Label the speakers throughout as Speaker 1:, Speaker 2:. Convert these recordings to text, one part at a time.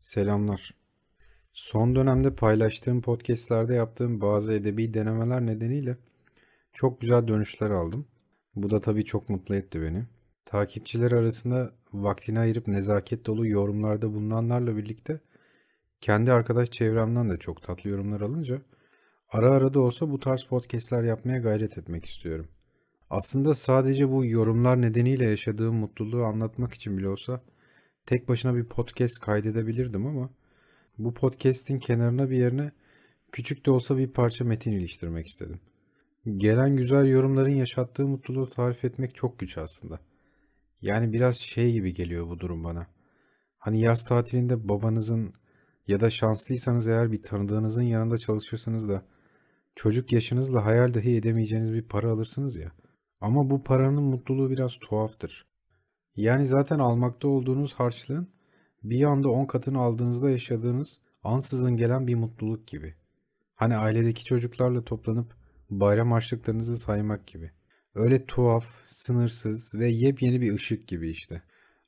Speaker 1: Selamlar. Son dönemde paylaştığım podcastlerde yaptığım bazı edebi denemeler nedeniyle çok güzel dönüşler aldım. Bu da tabii çok mutlu etti beni. Takipçiler arasında vaktini ayırıp nezaket dolu yorumlarda bulunanlarla birlikte kendi arkadaş çevremden de çok tatlı yorumlar alınca ara ara da olsa bu tarz podcastler yapmaya gayret etmek istiyorum. Aslında sadece bu yorumlar nedeniyle yaşadığım mutluluğu anlatmak için bile olsa tek başına bir podcast kaydedebilirdim ama bu podcast'in kenarına bir yerine küçük de olsa bir parça metin iliştirmek istedim. Gelen güzel yorumların yaşattığı mutluluğu tarif etmek çok güç aslında. Yani biraz şey gibi geliyor bu durum bana. Hani yaz tatilinde babanızın ya da şanslıysanız eğer bir tanıdığınızın yanında çalışırsınız da çocuk yaşınızla hayal dahi edemeyeceğiniz bir para alırsınız ya. Ama bu paranın mutluluğu biraz tuhaftır. Yani zaten almakta olduğunuz harçlığın bir anda 10 katını aldığınızda yaşadığınız ansızın gelen bir mutluluk gibi. Hani ailedeki çocuklarla toplanıp bayram harçlıklarınızı saymak gibi. Öyle tuhaf, sınırsız ve yepyeni bir ışık gibi işte.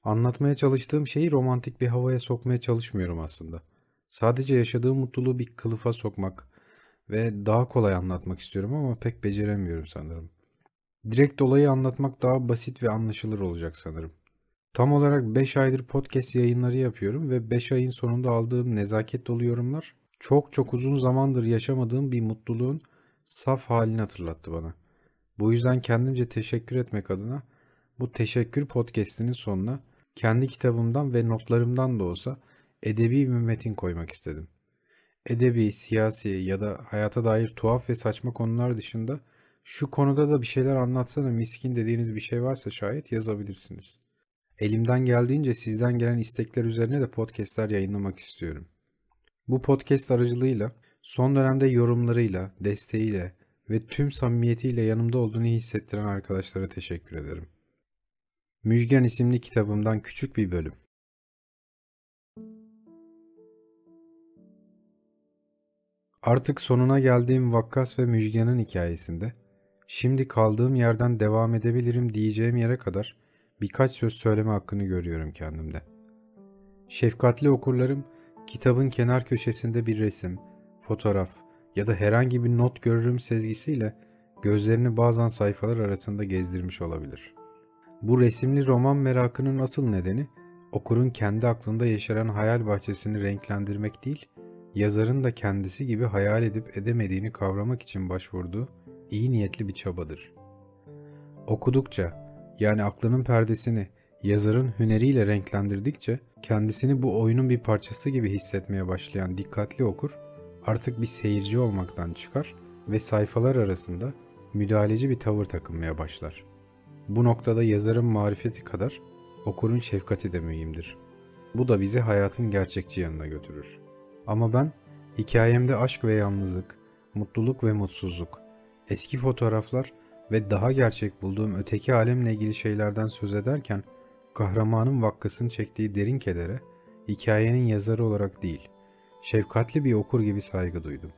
Speaker 1: Anlatmaya çalıştığım şeyi romantik bir havaya sokmaya çalışmıyorum aslında. Sadece yaşadığım mutluluğu bir kılıfa sokmak ve daha kolay anlatmak istiyorum ama pek beceremiyorum sanırım. Direkt olayı anlatmak daha basit ve anlaşılır olacak sanırım. Tam olarak 5 aydır podcast yayınları yapıyorum ve 5 ayın sonunda aldığım nezaket dolu yorumlar çok çok uzun zamandır yaşamadığım bir mutluluğun saf halini hatırlattı bana. Bu yüzden kendimce teşekkür etmek adına bu teşekkür podcastinin sonuna kendi kitabımdan ve notlarımdan da olsa edebi bir metin koymak istedim. Edebi, siyasi ya da hayata dair tuhaf ve saçma konular dışında şu konuda da bir şeyler anlatsana miskin dediğiniz bir şey varsa şayet yazabilirsiniz. Elimden geldiğince sizden gelen istekler üzerine de podcastler yayınlamak istiyorum. Bu podcast aracılığıyla son dönemde yorumlarıyla, desteğiyle ve tüm samimiyetiyle yanımda olduğunu hissettiren arkadaşlara teşekkür ederim. Müjgan isimli kitabımdan küçük bir bölüm. Artık sonuna geldiğim Vakkas ve Müjgan'ın hikayesinde şimdi kaldığım yerden devam edebilirim diyeceğim yere kadar birkaç söz söyleme hakkını görüyorum kendimde. Şefkatli okurlarım kitabın kenar köşesinde bir resim, fotoğraf ya da herhangi bir not görürüm sezgisiyle gözlerini bazen sayfalar arasında gezdirmiş olabilir. Bu resimli roman merakının asıl nedeni okurun kendi aklında yeşeren hayal bahçesini renklendirmek değil, yazarın da kendisi gibi hayal edip edemediğini kavramak için başvurduğu iyi niyetli bir çabadır. Okudukça, yani aklının perdesini yazarın hüneriyle renklendirdikçe kendisini bu oyunun bir parçası gibi hissetmeye başlayan dikkatli okur artık bir seyirci olmaktan çıkar ve sayfalar arasında müdahaleci bir tavır takınmaya başlar. Bu noktada yazarın marifeti kadar okurun şefkati de mühimdir. Bu da bizi hayatın gerçekçi yanına götürür. Ama ben hikayemde aşk ve yalnızlık, mutluluk ve mutsuzluk, eski fotoğraflar ve daha gerçek bulduğum öteki alemle ilgili şeylerden söz ederken kahramanın vakkasını çektiği derin kedere hikayenin yazarı olarak değil, şefkatli bir okur gibi saygı duydum.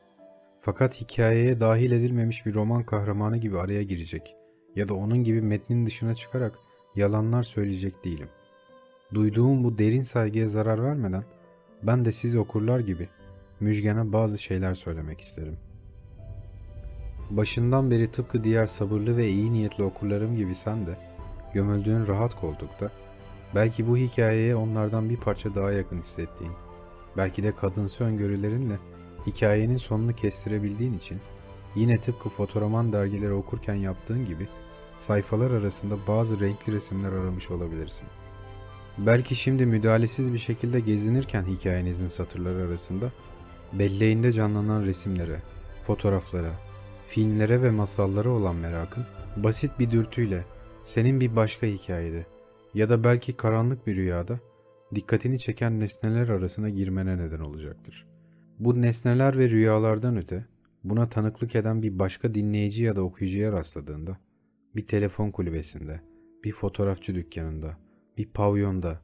Speaker 1: Fakat hikayeye dahil edilmemiş bir roman kahramanı gibi araya girecek ya da onun gibi metnin dışına çıkarak yalanlar söyleyecek değilim. Duyduğum bu derin saygıya zarar vermeden ben de siz okurlar gibi Müjgan'a bazı şeyler söylemek isterim.'' Başından beri tıpkı diğer sabırlı ve iyi niyetli okurlarım gibi sen de gömüldüğün rahat koltukta belki bu hikayeye onlardan bir parça daha yakın hissettiğin, belki de kadınsı öngörülerinle hikayenin sonunu kestirebildiğin için yine tıpkı fotoroman dergileri okurken yaptığın gibi sayfalar arasında bazı renkli resimler aramış olabilirsin. Belki şimdi müdahalesiz bir şekilde gezinirken hikayenizin satırları arasında belleğinde canlanan resimlere, fotoğraflara, filmlere ve masallara olan merakın basit bir dürtüyle senin bir başka hikayede ya da belki karanlık bir rüyada dikkatini çeken nesneler arasına girmene neden olacaktır. Bu nesneler ve rüyalardan öte buna tanıklık eden bir başka dinleyici ya da okuyucuya rastladığında bir telefon kulübesinde, bir fotoğrafçı dükkanında, bir pavyonda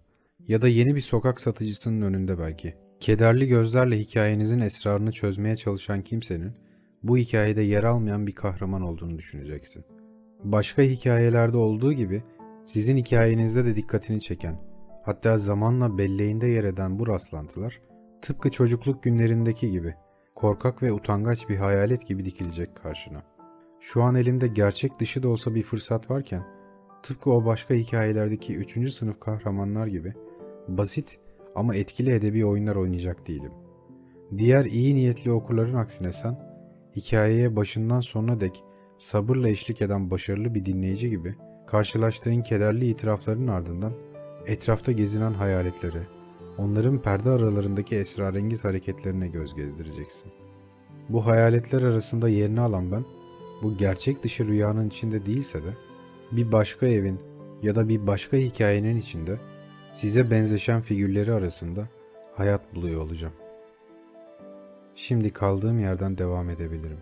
Speaker 1: ya da yeni bir sokak satıcısının önünde belki kederli gözlerle hikayenizin esrarını çözmeye çalışan kimsenin bu hikayede yer almayan bir kahraman olduğunu düşüneceksin. Başka hikayelerde olduğu gibi sizin hikayenizde de dikkatini çeken Hatta zamanla belleğinde yer eden bu rastlantılar tıpkı çocukluk günlerindeki gibi korkak ve utangaç bir hayalet gibi dikilecek karşına. Şu an elimde gerçek dışı da olsa bir fırsat varken tıpkı o başka hikayelerdeki 3. sınıf kahramanlar gibi basit ama etkili edebi oyunlar oynayacak değilim. Diğer iyi niyetli okurların aksine sen hikayeye başından sonuna dek sabırla eşlik eden başarılı bir dinleyici gibi karşılaştığın kederli itirafların ardından etrafta gezinen hayaletlere, onların perde aralarındaki esrarengiz hareketlerine göz gezdireceksin. Bu hayaletler arasında yerini alan ben, bu gerçek dışı rüyanın içinde değilse de bir başka evin ya da bir başka hikayenin içinde size benzeşen figürleri arasında hayat buluyor olacağım. Şimdi kaldığım yerden devam edebilirim.